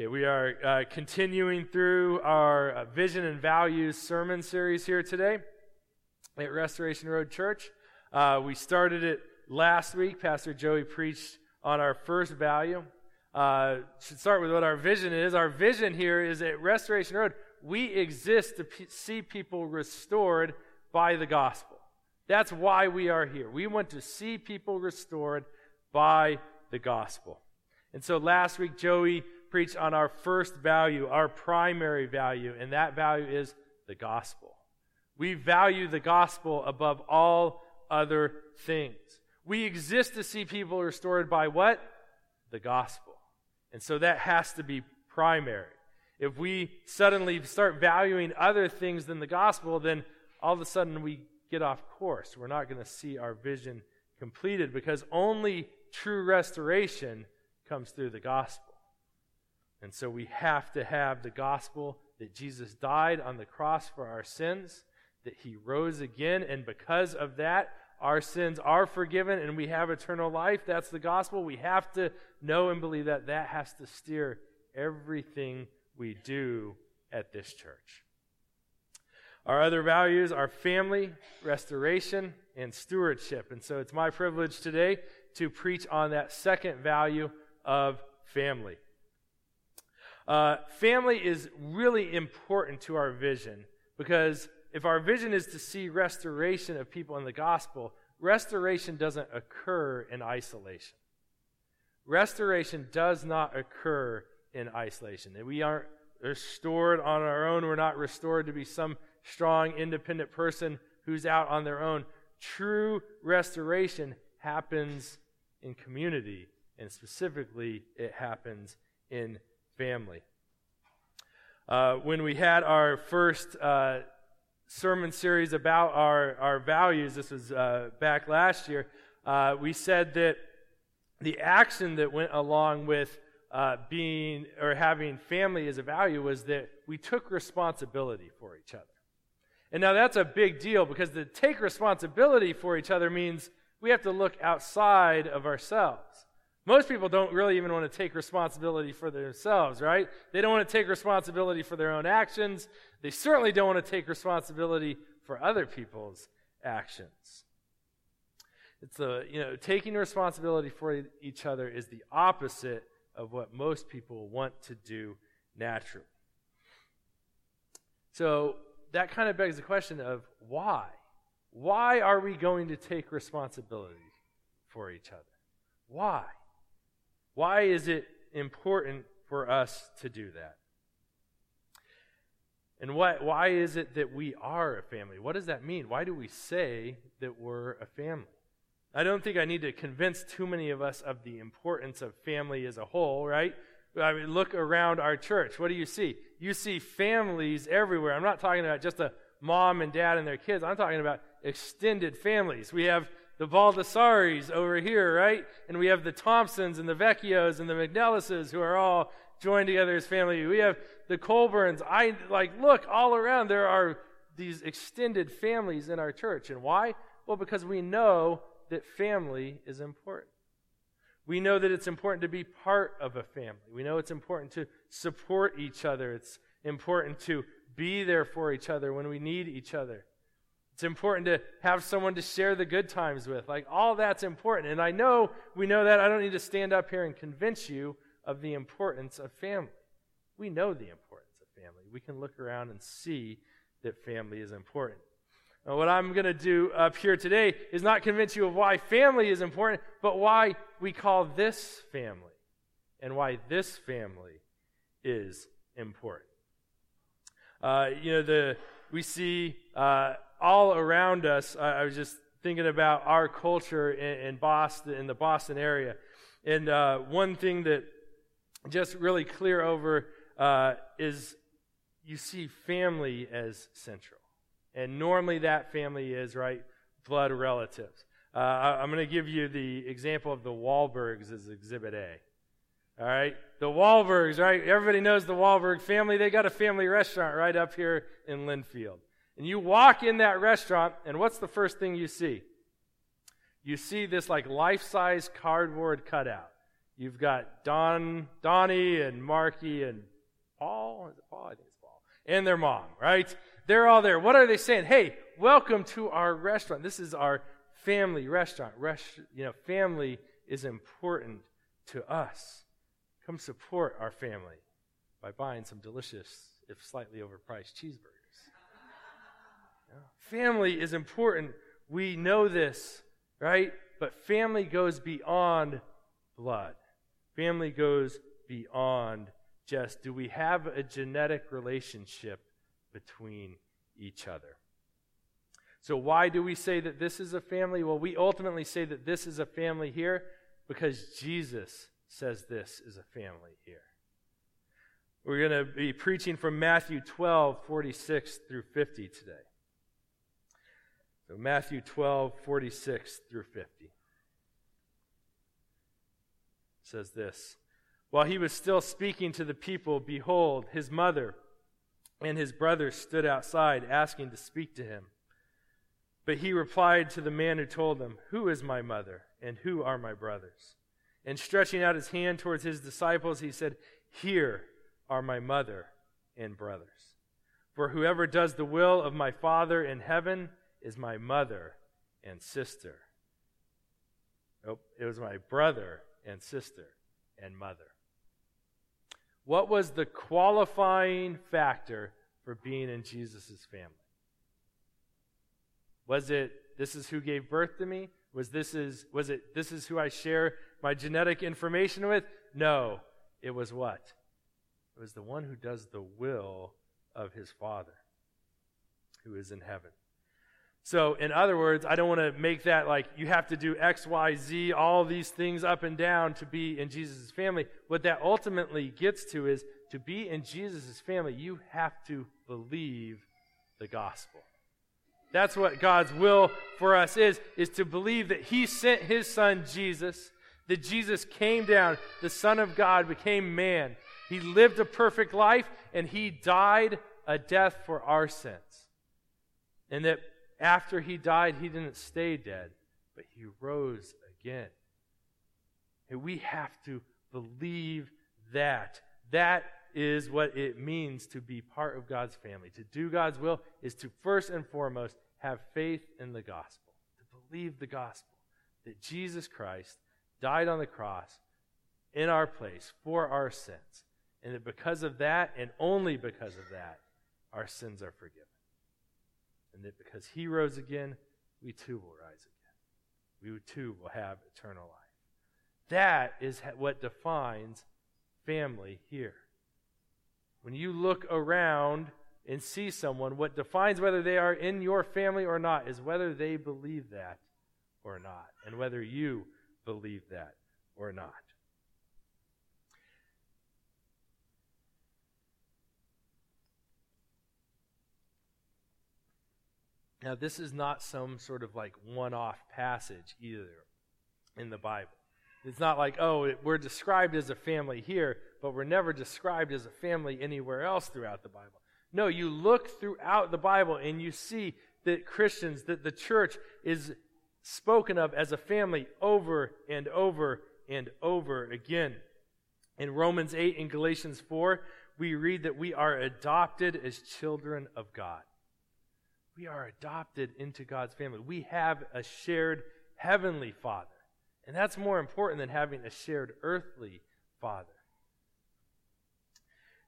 Okay, we are uh, continuing through our uh, Vision and Values sermon series here today at Restoration Road Church. Uh, we started it last week. Pastor Joey preached on our first value. Uh, should start with what our vision is. Our vision here is at Restoration Road, we exist to p- see people restored by the gospel. That's why we are here. We want to see people restored by the gospel. And so last week, Joey preach on our first value, our primary value, and that value is the gospel. We value the gospel above all other things. We exist to see people restored by what? The gospel. And so that has to be primary. If we suddenly start valuing other things than the gospel, then all of a sudden we get off course. We're not going to see our vision completed because only true restoration comes through the gospel. And so we have to have the gospel that Jesus died on the cross for our sins, that he rose again, and because of that, our sins are forgiven and we have eternal life. That's the gospel. We have to know and believe that. That has to steer everything we do at this church. Our other values are family, restoration, and stewardship. And so it's my privilege today to preach on that second value of family. Uh, family is really important to our vision because if our vision is to see restoration of people in the gospel, restoration doesn't occur in isolation. Restoration does not occur in isolation. We aren't restored on our own. We're not restored to be some strong, independent person who's out on their own. True restoration happens in community, and specifically, it happens in family. Uh, when we had our first uh, sermon series about our, our values, this was uh, back last year, uh, we said that the action that went along with uh, being or having family as a value was that we took responsibility for each other. And now that's a big deal because to take responsibility for each other means we have to look outside of ourselves. Most people don't really even want to take responsibility for themselves, right? They don't want to take responsibility for their own actions. They certainly don't want to take responsibility for other people's actions. It's the, you know, taking responsibility for each other is the opposite of what most people want to do naturally. So that kind of begs the question of why? Why are we going to take responsibility for each other? Why? Why is it important for us to do that? And what, why is it that we are a family? What does that mean? Why do we say that we're a family? I don't think I need to convince too many of us of the importance of family as a whole, right? I mean, look around our church. What do you see? You see families everywhere. I'm not talking about just a mom and dad and their kids. I'm talking about extended families. We have the Baldasaris over here, right? And we have the Thompsons and the Vecchios and the McNellises who are all joined together as family. We have the Colburns. I like look all around. There are these extended families in our church. And why? Well, because we know that family is important. We know that it's important to be part of a family. We know it's important to support each other. It's important to be there for each other when we need each other. It's important to have someone to share the good times with. Like, all that's important. And I know we know that. I don't need to stand up here and convince you of the importance of family. We know the importance of family. We can look around and see that family is important. Now, what I'm going to do up here today is not convince you of why family is important, but why we call this family and why this family is important. Uh, you know, the we see uh, all around us, I, I was just thinking about our culture in, in Boston, in the Boston area. And uh, one thing that just really clear over uh, is you see family as central. And normally that family is, right, blood relatives. Uh, I, am going to give you the example of the Wahlbergs as Exhibit A. All right? The Wahlbergs, right? Everybody knows the Wahlberg family. They got a family restaurant right up here in Lynnfield. And you walk in that restaurant, and what's the first thing you see? You see this like life size cardboard cutout. You've got Don, Donnie and Marky and Paul. Is it Paul? I think it's Paul. And their mom, right? They're all there. What are they saying? Hey, welcome to our restaurant. This is our family restaurant. Rest, you know, family is important to us. Come support our family by buying some delicious, if slightly overpriced, cheeseburgers. Family is important. We know this, right? But family goes beyond blood. Family goes beyond just do we have a genetic relationship between each other? So, why do we say that this is a family? Well, we ultimately say that this is a family here because Jesus says this is a family here. We're going to be preaching from Matthew 12, 46 through 50 today. So, Matthew 12, 46 through 50 says this While he was still speaking to the people, behold, his mother and his brothers stood outside, asking to speak to him. But he replied to the man who told them, Who is my mother, and who are my brothers? And stretching out his hand towards his disciples, he said, Here are my mother and brothers. For whoever does the will of my Father in heaven is my mother and sister. Nope, it was my brother and sister and mother. What was the qualifying factor for being in Jesus' family? Was it this is who gave birth to me? Was this is was it this is who I share my genetic information with? No. It was what? It was the one who does the will of his Father who is in heaven. So, in other words, I don't want to make that like you have to do X, Y, Z, all these things up and down to be in Jesus' family. What that ultimately gets to is to be in Jesus' family, you have to believe the gospel. That's what God's will for us is, is to believe that He sent His Son Jesus, that Jesus came down, the Son of God became man. He lived a perfect life, and He died a death for our sins. And that after he died, he didn't stay dead, but he rose again. And we have to believe that. That is what it means to be part of God's family. To do God's will is to first and foremost have faith in the gospel, to believe the gospel that Jesus Christ died on the cross in our place for our sins. And that because of that, and only because of that, our sins are forgiven and that because he rose again, we too will rise again. We too will have eternal life. That is what defines family here. When you look around and see someone, what defines whether they are in your family or not is whether they believe that or not, and whether you believe that or not. Now, this is not some sort of like one off passage either in the Bible. It's not like, oh, we're described as a family here, but we're never described as a family anywhere else throughout the Bible. No, you look throughout the Bible and you see that Christians, that the church is spoken of as a family over and over and over again. In Romans 8 and Galatians 4, we read that we are adopted as children of God. We are adopted into God's family. We have a shared heavenly Father. And that's more important than having a shared earthly Father.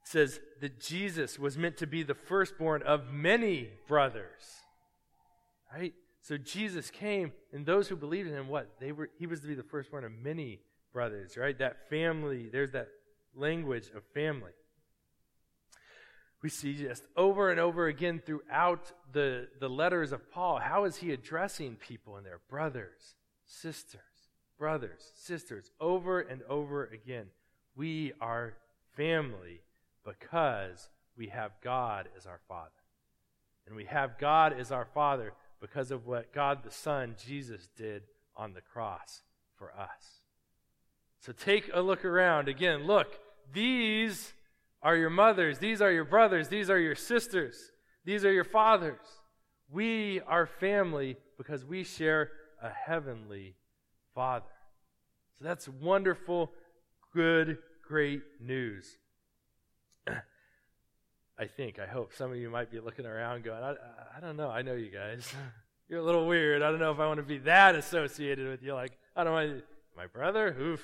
It says that Jesus was meant to be the firstborn of many brothers. Right? So Jesus came, and those who believed in him, what? They were he was to be the firstborn of many brothers, right? That family, there's that language of family we see just over and over again throughout the, the letters of Paul, how is he addressing people in there? Brothers, sisters, brothers, sisters, over and over again. We are family because we have God as our Father. And we have God as our Father because of what God the Son, Jesus, did on the cross for us. So take a look around. Again, look, these are your mothers, these are your brothers, these are your sisters, these are your fathers. We are family because we share a heavenly Father. So that's wonderful good, great news. I think, I hope some of you might be looking around going, I, I don't know, I know you guys. You're a little weird. I don't know if I want to be that associated with you. Like, I don't want my brother, oof.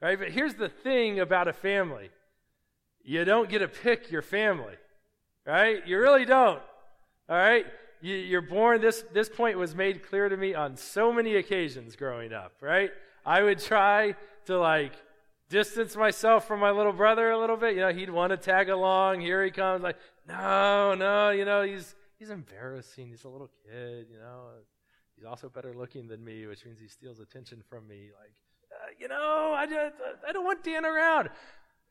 Right? But here's the thing about a family you don't get to pick your family, right? You really don't. All right? You, are born, this, this point was made clear to me on so many occasions growing up, right? I would try to like distance myself from my little brother a little bit. You know, he'd want to tag along. Here he comes. Like, no, no, you know, he's he's embarrassing. He's a little kid. You know, he's also better looking than me, which means he steals attention from me. Like, uh, you know, I just I don't want Dan around.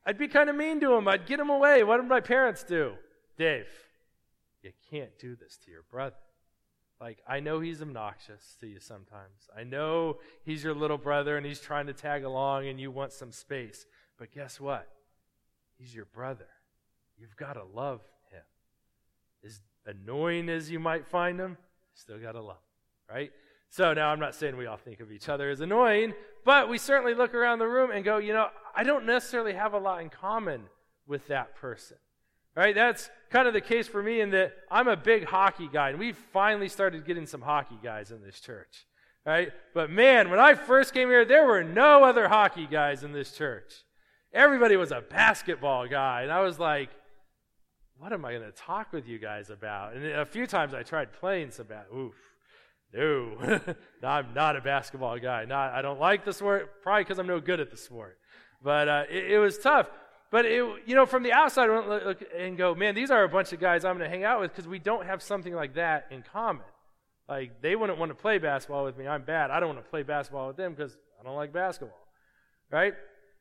I'd be kind of mean to him. I'd get him away. What did my parents do? Dave, you can't do this to your brother. Like, I know he's obnoxious to you sometimes. I know he's your little brother and he's trying to tag along and you want some space. But guess what? He's your brother. You've got to love him. As annoying as you might find him, still got to love him, right? So now I'm not saying we all think of each other as annoying, but we certainly look around the room and go, you know, I don't necessarily have a lot in common with that person. Right? That's kind of the case for me in that I'm a big hockey guy, and we've finally started getting some hockey guys in this church. Right? But man, when I first came here, there were no other hockey guys in this church. Everybody was a basketball guy, and I was like, what am I going to talk with you guys about? And a few times I tried playing some bat. Oof. No, I'm not a basketball guy. Not, I don't like the sport, probably because I'm no good at the sport. But uh, it, it was tough. But it, you know, from the outside, I look and go, man, these are a bunch of guys I'm going to hang out with because we don't have something like that in common. Like they wouldn't want to play basketball with me. I'm bad. I don't want to play basketball with them because I don't like basketball. Right?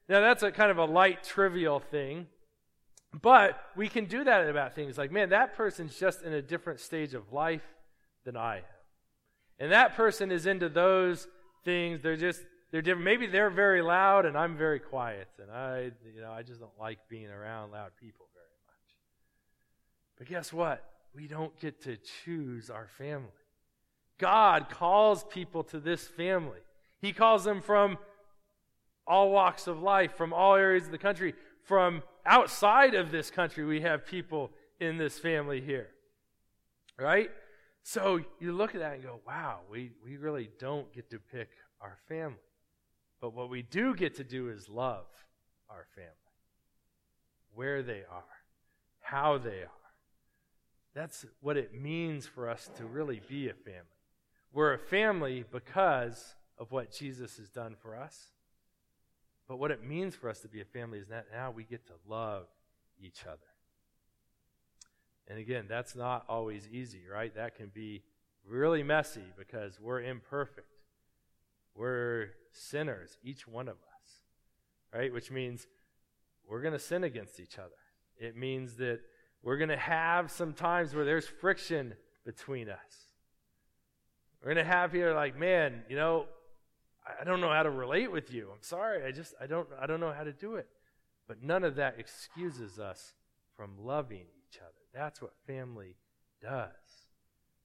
Now that's a kind of a light, trivial thing. But we can do that about things like, man, that person's just in a different stage of life than I am. And that person is into those things. They're just they're different. Maybe they're very loud and I'm very quiet, and I, you know, I just don't like being around loud people very much. But guess what? We don't get to choose our family. God calls people to this family. He calls them from all walks of life, from all areas of the country, from outside of this country. We have people in this family here. Right? So you look at that and go, wow, we, we really don't get to pick our family. But what we do get to do is love our family, where they are, how they are. That's what it means for us to really be a family. We're a family because of what Jesus has done for us. But what it means for us to be a family is that now we get to love each other. And again, that's not always easy, right? That can be really messy because we're imperfect. We're sinners, each one of us, right? Which means we're going to sin against each other. It means that we're going to have some times where there's friction between us. We're going to have here like, man, you know, I don't know how to relate with you. I'm sorry. I just I don't I don't know how to do it. But none of that excuses us from loving each other. That's what family does.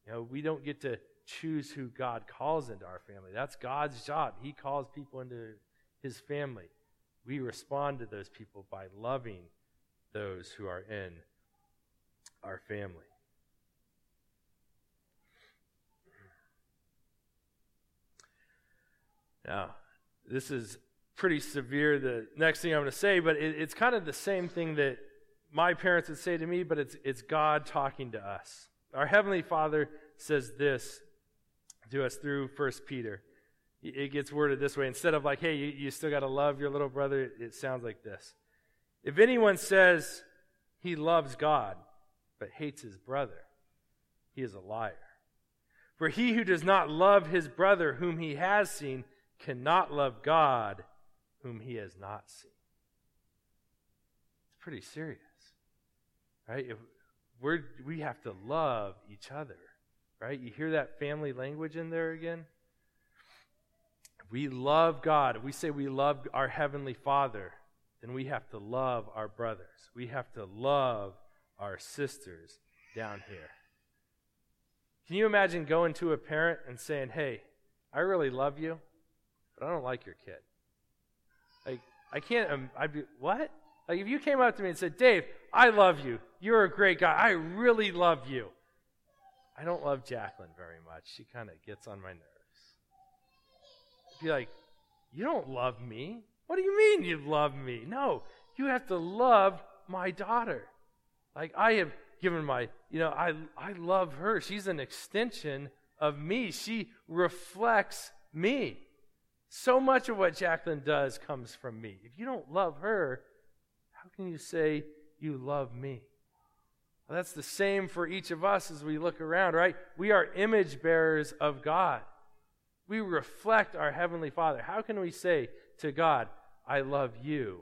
You know, we don't get to choose who God calls into our family. That's God's job. He calls people into his family. We respond to those people by loving those who are in our family. Now, this is pretty severe, the next thing I'm going to say, but it, it's kind of the same thing that my parents would say to me, but it's, it's God talking to us. Our Heavenly Father says this to us through First Peter. It gets worded this way. Instead of like, hey, you, you still got to love your little brother, it sounds like this. If anyone says he loves God but hates his brother, he is a liar. For he who does not love his brother whom he has seen cannot love God whom he has not seen. It's pretty serious, right? If we're, we have to love each other. Right? You hear that family language in there again? we love God, if we say we love our Heavenly Father, then we have to love our brothers. We have to love our sisters down here. Can you imagine going to a parent and saying, Hey, I really love you, but I don't like your kid? Like, I can't, um, I'd be, what? Like if you came up to me and said, Dave, I love you. You're a great guy. I really love you. I don't love Jacqueline very much. She kind of gets on my nerves. I'd be like, You don't love me. What do you mean you love me? No, you have to love my daughter. Like I have given my, you know, I, I love her. She's an extension of me. She reflects me. So much of what Jacqueline does comes from me. If you don't love her, how can you say you love me? Well, that's the same for each of us as we look around, right? We are image bearers of God. We reflect our Heavenly Father. How can we say to God, I love you,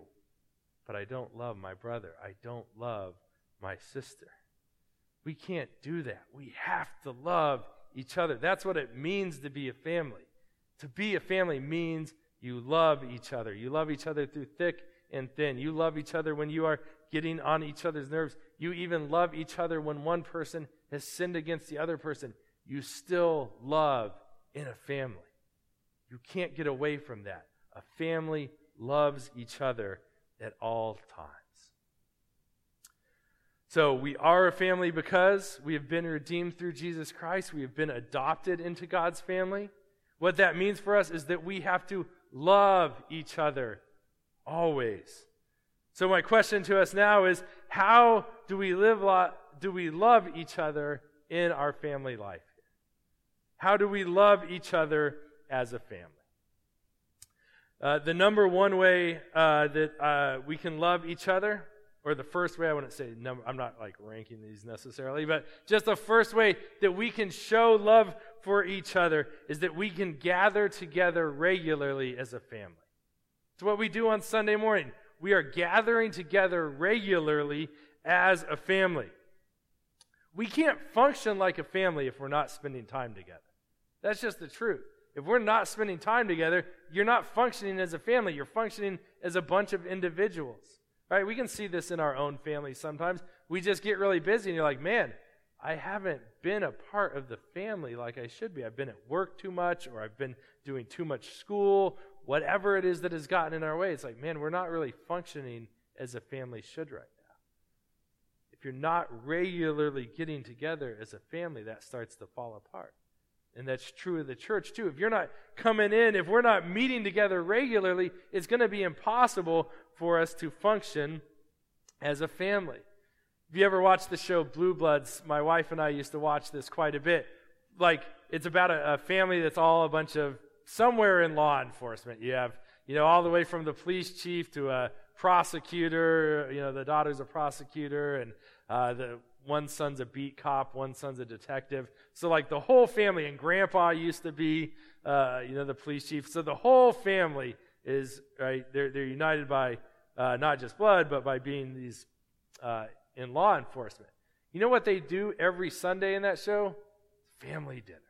but I don't love my brother? I don't love my sister. We can't do that. We have to love each other. That's what it means to be a family. To be a family means you love each other. You love each other through thick and thin. You love each other when you are getting on each other's nerves. You even love each other when one person has sinned against the other person. You still love in a family. You can't get away from that. A family loves each other at all times. So we are a family because we have been redeemed through Jesus Christ. We have been adopted into God's family. What that means for us is that we have to love each other always. So my question to us now is how do we live do we love each other in our family life? How do we love each other as a family? Uh, the number one way uh, that uh, we can love each other or the first way, I wouldn't say number, I'm not like ranking these necessarily, but just the first way that we can show love for each other is that we can gather together regularly as a family. It's what we do on Sunday morning. We are gathering together regularly as a family. We can't function like a family if we're not spending time together. That's just the truth. If we're not spending time together, you're not functioning as a family. You're functioning as a bunch of individuals. Right? We can see this in our own family sometimes. We just get really busy and you're like, man, I haven't been a part of the family like I should be. I've been at work too much or I've been doing too much school, whatever it is that has gotten in our way. It's like, man, we're not really functioning as a family should right now. If you're not regularly getting together as a family, that starts to fall apart. And that's true of the church too. If you're not coming in, if we're not meeting together regularly, it's going to be impossible for us to function as a family. If you ever watched the show Blue Bloods, my wife and I used to watch this quite a bit. Like, it's about a, a family that's all a bunch of somewhere in law enforcement. You have, you know, all the way from the police chief to a prosecutor, you know, the daughter's a prosecutor, and uh, the one son's a beat cop, one son's a detective. So, like, the whole family, and grandpa used to be, uh, you know, the police chief. So, the whole family is, right, they're, they're united by uh, not just blood, but by being these uh, in law enforcement. You know what they do every Sunday in that show? Family dinner.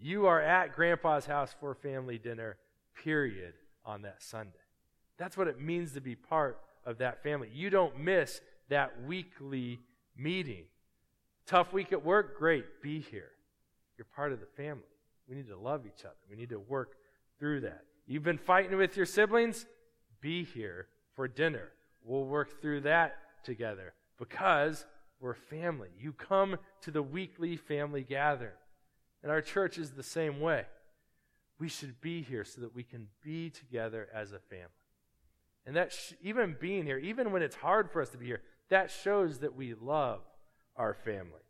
You are at grandpa's house for family dinner, period, on that Sunday. That's what it means to be part of that family. You don't miss that weekly meeting. Tough week at work? Great, be here. You're part of the family. We need to love each other. We need to work through that. You've been fighting with your siblings? Be here for dinner. We'll work through that together because we're family. You come to the weekly family gathering. And our church is the same way. We should be here so that we can be together as a family. And that sh- even being here, even when it's hard for us to be here, that shows that we love our family.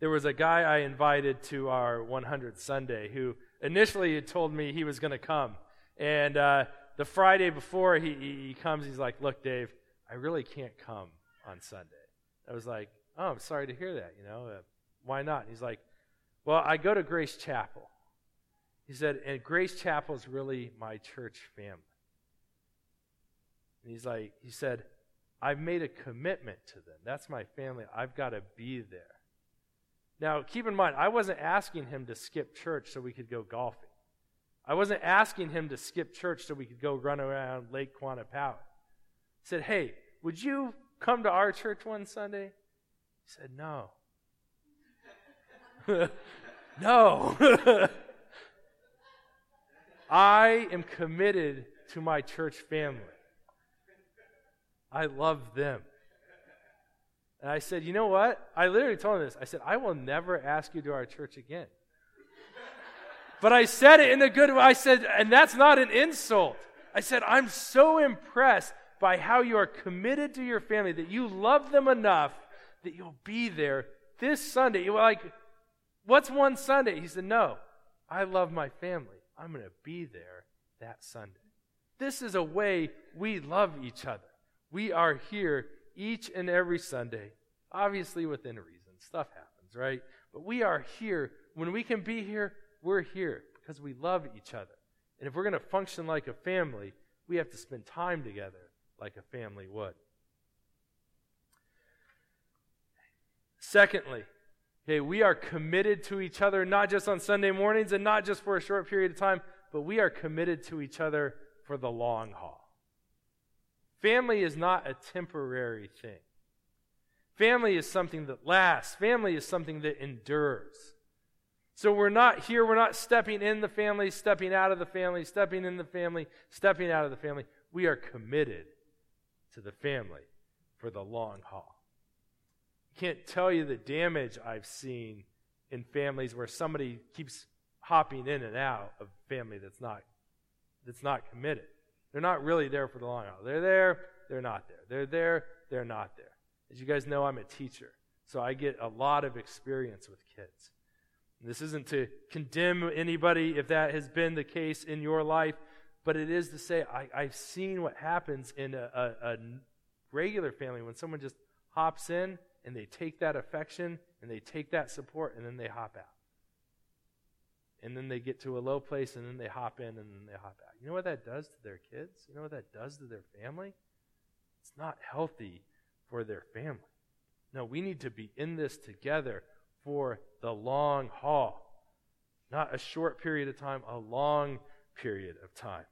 There was a guy I invited to our 100th Sunday who initially had told me he was going to come. And uh, the Friday before he, he comes, he's like, Look, Dave, I really can't come on Sunday. I was like, Oh, I'm sorry to hear that. You know, uh, why not? And he's like, Well, I go to Grace Chapel. He said, And Grace Chapel is really my church family. And he's like, He said, I've made a commitment to them. That's my family. I've got to be there. Now, keep in mind, I wasn't asking him to skip church so we could go golfing. I wasn't asking him to skip church so we could go run around Lake Quannapowitt. I said, Hey, would you come to our church one Sunday? He said, No. no. I am committed to my church family. I love them. And I said, You know what? I literally told him this. I said, I will never ask you to our church again. but I said it in a good way. I said, and that's not an insult. I said, I'm so impressed by how you are committed to your family, that you love them enough that you'll be there this Sunday. You're like, what's one Sunday? He said, No, I love my family. I'm going to be there that Sunday. This is a way we love each other. We are here each and every Sunday, obviously within reason. Stuff happens, right? But we are here. When we can be here, we're here because we love each other. And if we're going to function like a family, we have to spend time together like a family would. Secondly, okay, we are committed to each other not just on Sunday mornings and not just for a short period of time, but we are committed to each other for the long haul. Family is not a temporary thing. Family is something that lasts. Family is something that endures. So we're not here, we're not stepping in the family, stepping out of the family, stepping in the family, stepping out of the family. We are committed to the family for the long haul. Can't tell you the damage I've seen in families where somebody keeps hopping in and out of family that's not that's not committed. They're not really there for the long haul. They're there, they're not there. They're there, they're not there. As you guys know, I'm a teacher, so I get a lot of experience with kids. This isn't to condemn anybody if that has been the case in your life, but it is to say I, have seen what happens in a, a, a regular family when someone just hops in and they take that affection and they take that support and then they hop out. And then they get to a low place and then they hop in and then they hop out. You know what that does to their kids? You know what that does to their family? It's not healthy for their family. No, we need to be in this together for the long haul. Not a short period of time, a long period of time.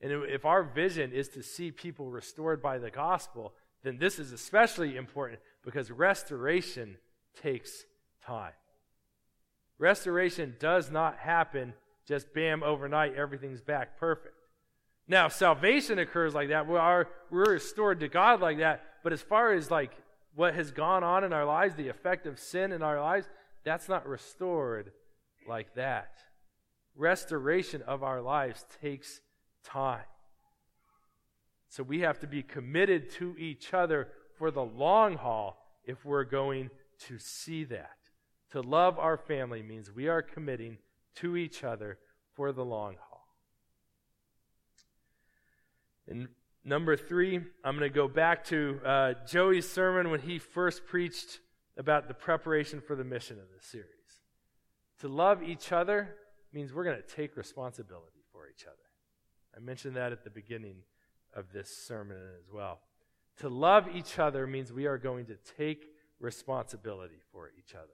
And if our vision is to see people restored by the gospel, then this is especially important because restoration takes time. Restoration does not happen just bam overnight, everything's back perfect. Now, salvation occurs like that. We are, we're restored to God like that. But as far as like what has gone on in our lives, the effect of sin in our lives, that's not restored like that. Restoration of our lives takes time. So we have to be committed to each other for the long haul if we're going to see that. To love our family means we are committing to each other for the long haul. And number three, I'm going to go back to uh, Joey's sermon when he first preached about the preparation for the mission of this series. To love each other means we're going to take responsibility for each other. I mentioned that at the beginning of this sermon as well. To love each other means we are going to take responsibility for each other.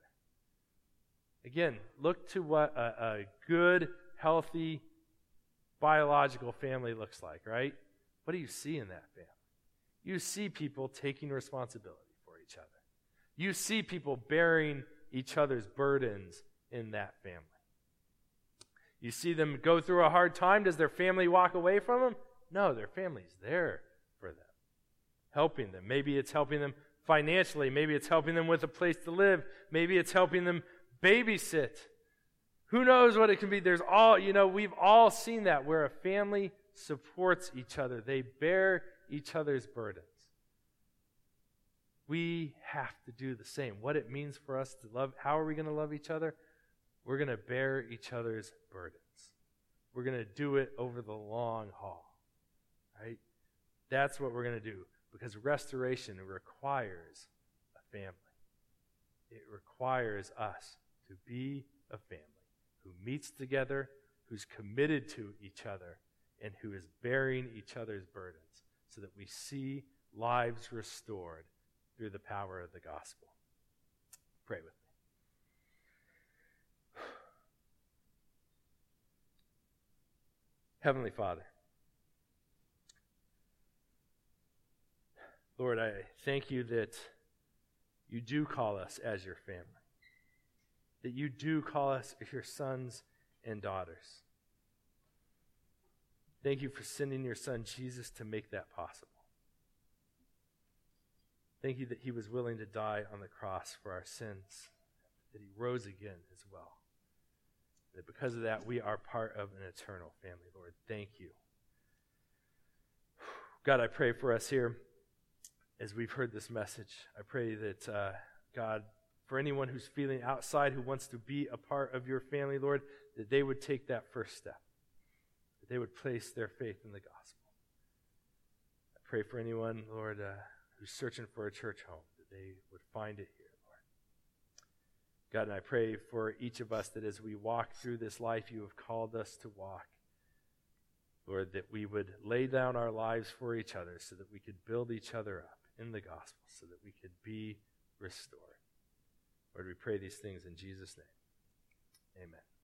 Again, look to what a, a good, healthy, biological family looks like, right? What do you see in that family? You see people taking responsibility for each other. You see people bearing each other's burdens in that family. You see them go through a hard time. Does their family walk away from them? No, their family's there for them, helping them. Maybe it's helping them financially. Maybe it's helping them with a place to live. Maybe it's helping them babysit. Who knows what it can be? There's all, you know, we've all seen that where a family supports each other, they bear each other's burdens. We have to do the same. What it means for us to love, how are we going to love each other? We're going to bear each other's burdens. We're going to do it over the long haul. Right? That's what we're going to do because restoration requires a family. It requires us to be a family who meets together, who's committed to each other, and who is bearing each other's burdens so that we see lives restored through the power of the gospel. Pray with me. Heavenly Father, Lord, I thank you that you do call us as your family that you do call us your sons and daughters. Thank you for sending your son Jesus to make that possible. Thank you that he was willing to die on the cross for our sins, that he rose again as well. That because of that, we are part of an eternal family, Lord. Thank you. God, I pray for us here as we've heard this message. I pray that, uh, God, for anyone who's feeling outside, who wants to be a part of your family, Lord, that they would take that first step, that they would place their faith in the gospel. I pray for anyone, Lord, uh, who's searching for a church home, that they would find it here, Lord. God, and I pray for each of us that as we walk through this life you have called us to walk, Lord, that we would lay down our lives for each other so that we could build each other up in the gospel, so that we could be restored. Lord, we pray these things in Jesus' name. Amen.